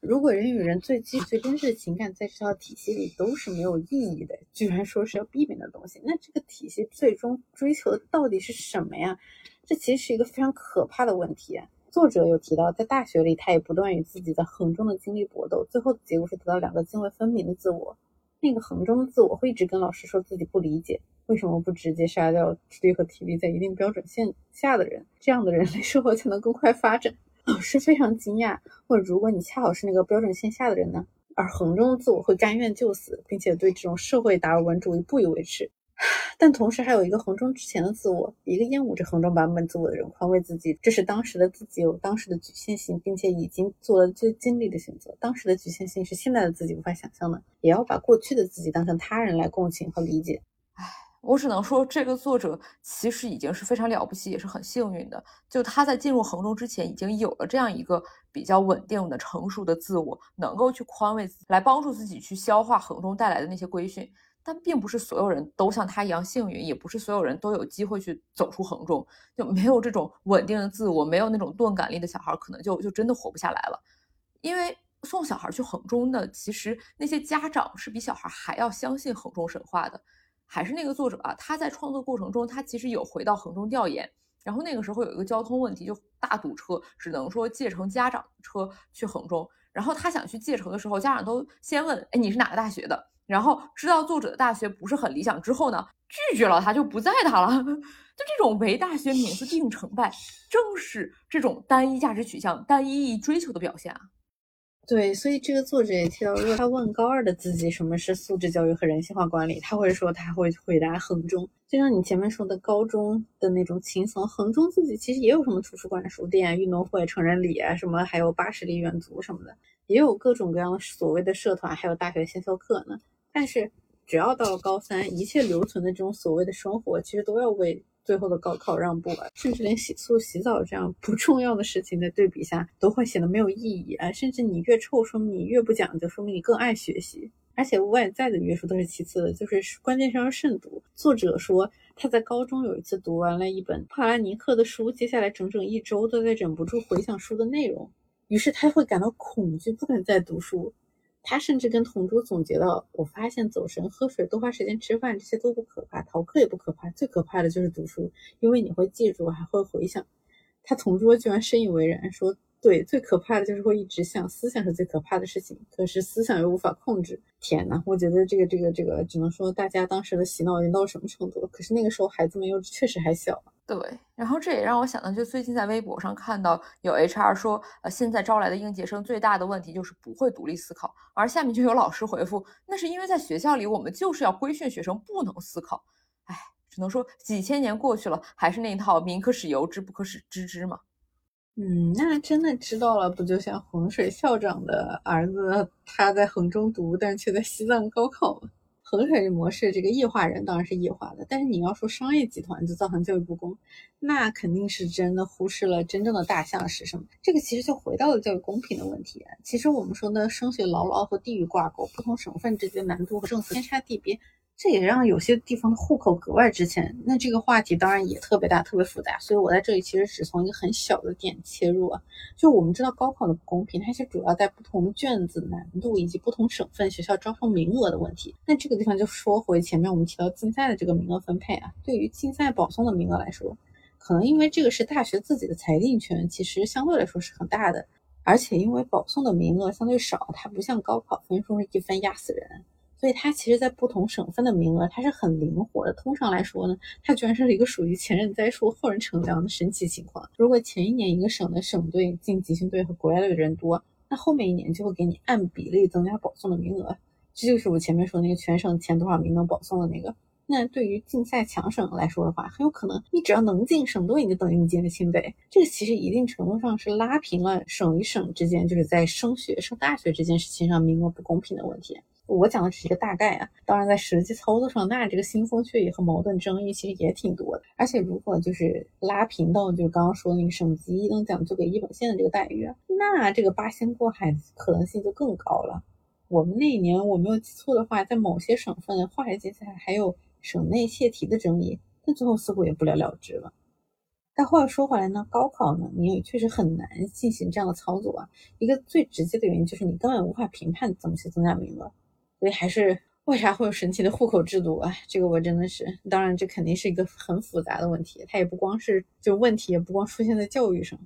如果人与人最基最真挚的情感在这套体系里都是没有意义的，居然说是要避免的东西，那这个体系最终追求的到底是什么呀？这其实是一个非常可怕的问题。作者有提到，在大学里，他也不断与自己的衡中的经历搏斗，最后的结果是得到两个泾渭分明的自我。那个衡中的自我会一直跟老师说自己不理解。为什么不直接杀掉智力和体力在一定标准线下的人？这样的人类社会才能更快发展。老师非常惊讶，问：如果你恰好是那个标准线下的人呢？而衡中的自我会甘愿就死，并且对这种社会达尔文主义不以为耻。但同时还有一个衡中之前的自我，一个厌恶着衡中版本自我的人，宽慰自己，这是当时的自己有当时的局限性，并且已经做了最尽力的选择。当时的局限性是现在的自己无法想象的，也要把过去的自己当成他人来共情和理解。我只能说，这个作者其实已经是非常了不起，也是很幸运的。就他在进入衡中之前，已经有了这样一个比较稳定的、成熟的自我，能够去宽慰自己，来帮助自己去消化衡中带来的那些规训。但并不是所有人都像他一样幸运，也不是所有人都有机会去走出衡中。就没有这种稳定的自我，没有那种钝感力的小孩，可能就就真的活不下来了。因为送小孩去衡中的，其实那些家长是比小孩还要相信衡中神话的。还是那个作者啊，他在创作过程中，他其实有回到衡中调研。然后那个时候有一个交通问题，就大堵车，只能说借乘家长车去衡中。然后他想去借乘的时候，家长都先问：“哎，你是哪个大学的？”然后知道作者的大学不是很理想之后呢，拒绝了他，就不在他了。就这种唯大学名字定成败，正是这种单一价值取向、单一意义追求的表现啊。对，所以这个作者也提到，如果他问高二的自己什么是素质教育和人性化管理，他会说他会回答衡中。就像你前面说的高中的那种轻松，衡中自己其实也有什么图书馆、书店、运动会、成人礼啊，什么还有八十里远足什么的，也有各种各样的所谓的社团，还有大学先修课呢。但是只要到了高三，一切留存的这种所谓的生活，其实都要为。最后的高考让步啊，甚至连洗漱、洗澡这样不重要的事情的对比下，都会显得没有意义啊。甚至你越臭，说明你越不讲究，说明你更爱学习。而且外在的约束都是其次的，就是关键是要慎读。作者说他在高中有一次读完了一本帕拉尼克的书，接下来整整一周都在忍不住回想书的内容，于是他会感到恐惧，不敢再读书。他甚至跟同桌总结到：“我发现走神、喝水、多花时间吃饭，这些都不可怕，逃课也不可怕，最可怕的就是读书，因为你会记住，还会回想。”他同桌居然深以为然，说。对，最可怕的就是会一直想，思想是最可怕的事情。可是思想又无法控制。天呐，我觉得这个、这个、这个，只能说大家当时的洗脑已经到什么程度了。可是那个时候孩子们又确实还小。对，然后这也让我想到，就最近在微博上看到有 HR 说，呃，现在招来的应届生最大的问题就是不会独立思考。而下面就有老师回复，那是因为在学校里我们就是要规训学生不能思考。哎，只能说几千年过去了，还是那套民可使由之，不可使知之嘛。嗯，那真的知道了，不就像衡水校长的儿子，他在衡中读，但却在西藏高考吗？衡水模式这个异化人当然是异化的，但是你要说商业集团就造成教育不公，那肯定是真的忽视了真正的大象是什么。这个其实就回到了教育公平的问题。其实我们说的升学牢牢和地域挂钩，不同省份之间难度和政策天差地别。这也让有些地方的户口格外值钱。那这个话题当然也特别大、特别复杂。所以我在这里其实只从一个很小的点切入啊，就我们知道高考的不公平，它是主要在不同卷子难度以及不同省份学校招生名额的问题。那这个地方就说回前面我们提到竞赛的这个名额分配啊，对于竞赛保送的名额来说，可能因为这个是大学自己的裁定权，其实相对来说是很大的。而且因为保送的名额相对少，它不像高考分数是一分压死人。所以它其实，在不同省份的名额，它是很灵活的。通常来说呢，它居然是一个属于前人栽树，后人乘凉的神奇情况。如果前一年一个省的省队进集训队和国家队的人多，那后面一年就会给你按比例增加保送的名额。这就是我前面说那个全省前多少名能保送的那个。那对于竞赛强省来说的话，很有可能你只要能进省队，你就等于你进了清北。这个其实一定程度上是拉平了省与省之间，就是在升学、升大学这件事情上名额不公平的问题。我讲的只是一个大概啊，当然在实际操作上，那这个腥风血雨和矛盾争议其实也挺多的。而且如果就是拉平到就刚刚说那个省级一等奖就给一本线的这个待遇，那这个八仙过海可能性就更高了。我们那一年我没有记错的话，在某些省份化学竞赛还有省内泄题的争议，但最后似乎也不了了之了。但话又说回来呢，高考呢，你也确实很难进行这样的操作啊。一个最直接的原因就是你根本无法评判怎么去增加名额。所以还是为啥会有神奇的户口制度啊？这个我真的是，当然这肯定是一个很复杂的问题，它也不光是就问题，也不光出现在教育上。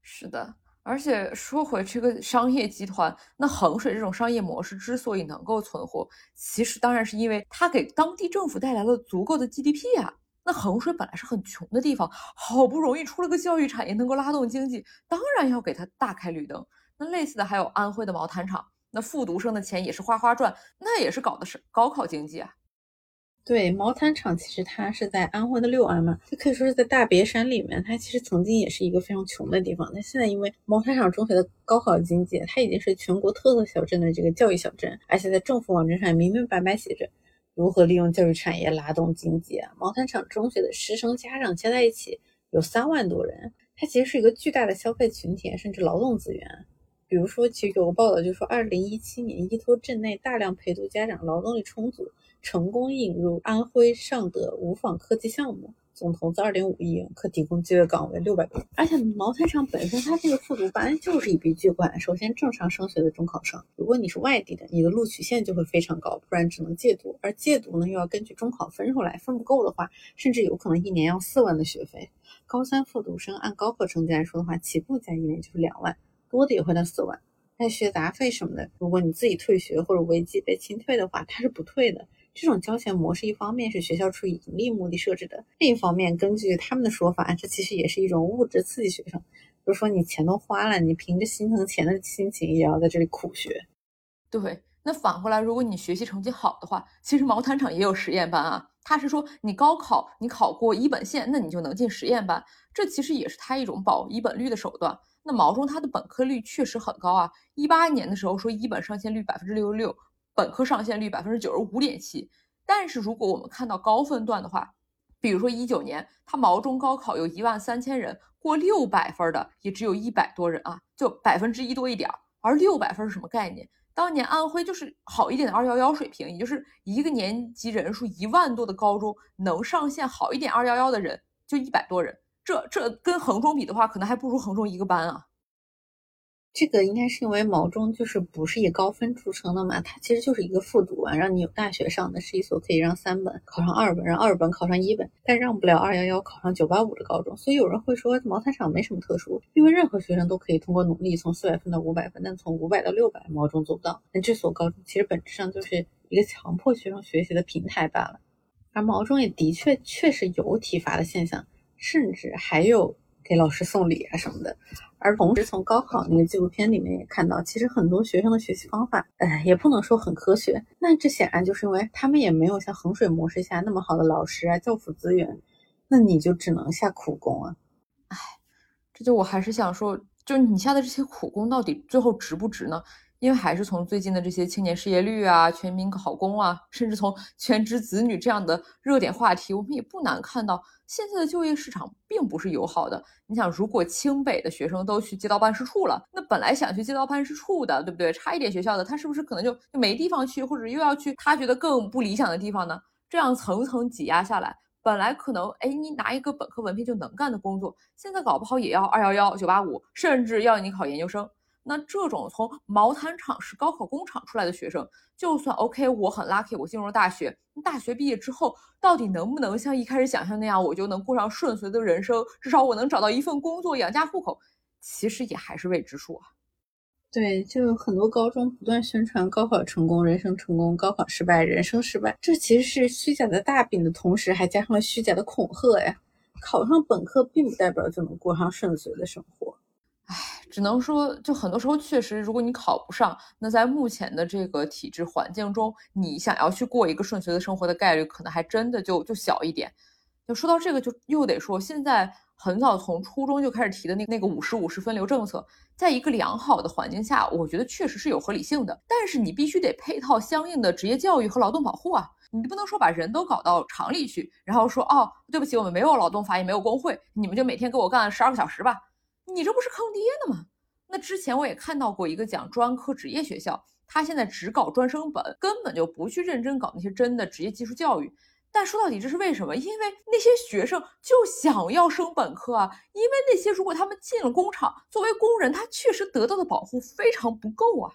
是的，而且说回这个商业集团，那衡水这种商业模式之所以能够存活，其实当然是因为它给当地政府带来了足够的 GDP 啊。那衡水本来是很穷的地方，好不容易出了个教育产业能够拉动经济，当然要给它大开绿灯。那类似的还有安徽的毛毯厂。那复读生的钱也是哗哗赚，那也是搞的是高考经济啊。对，毛坦厂其实它是在安徽的六安嘛，就可以说是在大别山里面。它其实曾经也是一个非常穷的地方，那现在因为毛坦厂中学的高考经济，它已经是全国特色小镇的这个教育小镇，而且在政府网站上明明白白写着如何利用教育产业拉动经济啊。毛坦厂中学的师生家长加在一起有三万多人，它其实是一个巨大的消费群体，甚至劳动资源。比如说，其实有个报道，就说二零一七年依托镇内大量陪读家长劳动力充足，成功引入安徽尚德无纺科技项目，总投资二点五亿元，可提供就业岗位六百多。而且毛坦厂本身它这个复读班就是一笔巨款。首先，正常升学的中考生，如果你是外地的，你的录取线就会非常高，不然只能借读。而借读呢，又要根据中考分数来，分不够的话，甚至有可能一年要四万的学费。高三复读生按高考成绩来说的话，起步价一年就是两万，多的也会到四万。那学杂费什么的，如果你自己退学或者违纪被清退的话，它是不退的。这种交钱模式，一方面是学校出于盈利目的设置的，另一方面，根据他们的说法，这其实也是一种物质刺激学生。比如说，你钱都花了，你凭着心疼钱的心情，也要在这里苦学。对，那反过来，如果你学习成绩好的话，其实毛坦厂也有实验班啊。他是说，你高考你考过一本线，那你就能进实验班，这其实也是他一种保一本率的手段。那毛中他的本科率确实很高啊，一八年的时候说一本上线率百分之六十六。本科上线率百分之九十五点七，但是如果我们看到高分段的话，比如说一九年，他毛中高考有一万三千人，过六百分的也只有一百多人啊，就百分之一多一点儿。而六百分是什么概念？当年安徽就是好一点的二幺幺水平，也就是一个年级人数一万多的高中能上线好一点二幺幺的人就一百多人，这这跟衡中比的话，可能还不如衡中一个班啊。这个应该是因为毛中就是不是以高分著称的嘛，它其实就是一个复读啊，让你有大学上的，是一所可以让三本考上二本，让二本考上一本，但让不了二幺幺考上九八五的高中。所以有人会说毛坦厂没什么特殊，因为任何学生都可以通过努力从四百分到五百分，但从五百到六百，毛中做不到。那这所高中其实本质上就是一个强迫学生学习的平台罢了。而毛中也的确确实有体罚的现象，甚至还有给老师送礼啊什么的。而同时，从高考那个纪录片里面也看到，其实很多学生的学习方法，哎，也不能说很科学。那这显然就是因为他们也没有像衡水模式下那么好的老师啊、教辅资源，那你就只能下苦功啊。哎，这就我还是想说，就你下的这些苦功到底最后值不值呢？因为还是从最近的这些青年失业率啊、全民考公啊，甚至从 全职子女这样的热点话题，我们也不难看到，现在的就业市场并不是友好的。你想，如果清北的学生都去街道办事处了，那本来想去街道办事处的，对不对？差一点学校的，他是不是可能就就没地方去，或者又要去他觉得更不理想的地方呢？这样层层挤压下来，本来可能哎，你拿一个本科文凭就能干的工作，现在搞不好也要二幺幺、九八五，甚至要你考研究生。那这种从毛毯厂是高考工厂出来的学生，就算 OK，我很 lucky，我进入了大学。大学毕业之后，到底能不能像一开始想象那样，我就能过上顺遂的人生？至少我能找到一份工作养家糊口，其实也还是未知数啊。对，就有很多高中不断宣传高考成功、人生成功，高考失败、人生失败，这其实是虚假的大饼的同时，还加上了虚假的恐吓呀。考上本科并不代表就能过上顺遂的生活。唉，只能说，就很多时候确实，如果你考不上，那在目前的这个体制环境中，你想要去过一个顺遂的生活的概率，可能还真的就就小一点。就说到这个，就又得说，现在很早从初中就开始提的那那个五十五十分流政策，在一个良好的环境下，我觉得确实是有合理性的。但是你必须得配套相应的职业教育和劳动保护啊，你不能说把人都搞到厂里去，然后说哦，对不起，我们没有劳动法，也没有工会，你们就每天给我干十二个小时吧。你这不是坑爹呢吗？那之前我也看到过一个讲专科职业学校，他现在只搞专升本，根本就不去认真搞那些真的职业技术教育。但说到底，这是为什么？因为那些学生就想要升本科啊。因为那些如果他们进了工厂，作为工人，他确实得到的保护非常不够啊。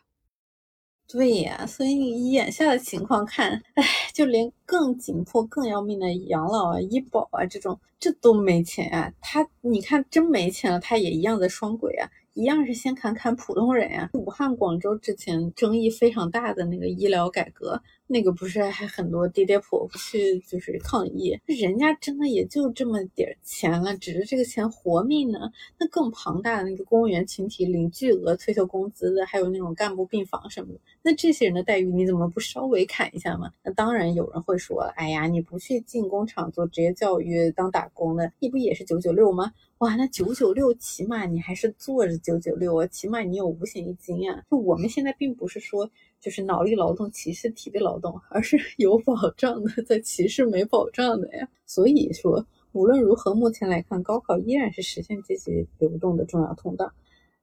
对呀，所以你眼下的情况看，唉，就连更紧迫、更要命的养老啊、医保啊这种，这都没钱啊。他，你看真没钱了，他也一样的双轨啊。一样是先砍砍普通人呀。武汉、广州之前争议非常大的那个医疗改革，那个不是还很多爹爹婆婆去就是抗议？人家真的也就这么点钱了，指着这个钱活命呢。那更庞大的那个公务员群体领巨额退休工资的，还有那种干部病房什么的，那这些人的待遇你怎么不稍微砍一下嘛？那当然有人会说，哎呀，你不去进工厂做职业教育当打工的，你不也是九九六吗？哇，那九九六起码你还是坐着九九六啊，起码你有五险一金啊。就我们现在并不是说就是脑力劳动歧视体力劳动，而是 有保障的在歧视没保障的呀。所以说，无论如何，目前来看，高考依然是实现阶级流动的重要通道。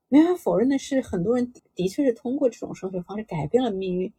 没法否认的是，很多人的确是通过这种升学方式改变了命运。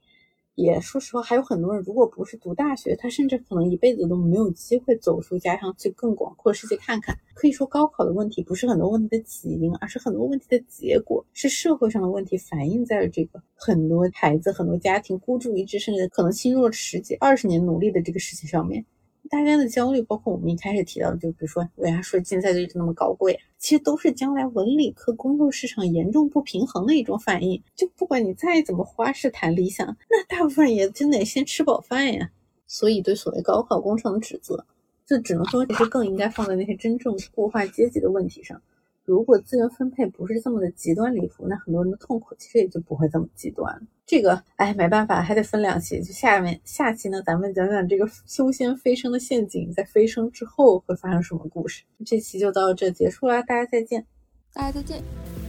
也说实话，还有很多人，如果不是读大学，他甚至可能一辈子都没有机会走出家乡去更广阔的世界看看。可以说，高考的问题不是很多问题的起因，而是很多问题的结果，是社会上的问题反映在了这个很多孩子、很多家庭孤注一掷，甚至可能倾注了十几、二十年努力的这个事情上面。大家的焦虑，包括我们一开始提到的，就比如说为啥说竞赛就一直那么高贵，其实都是将来文理科工作市场严重不平衡的一种反应。就不管你再怎么花式谈理想，那大部分也真得先吃饱饭呀。所以对所谓高考工程的指责，就只能说其实更应该放在那些真正固化阶级的问题上。如果资源分配不是这么的极端离谱，那很多人的痛苦其实也就不会这么极端。这个，哎，没办法，还得分两期。就下面下期呢，咱们讲讲这个修仙飞升的陷阱，在飞升之后会发生什么故事。这期就到这结束啦，大家再见，大家再见。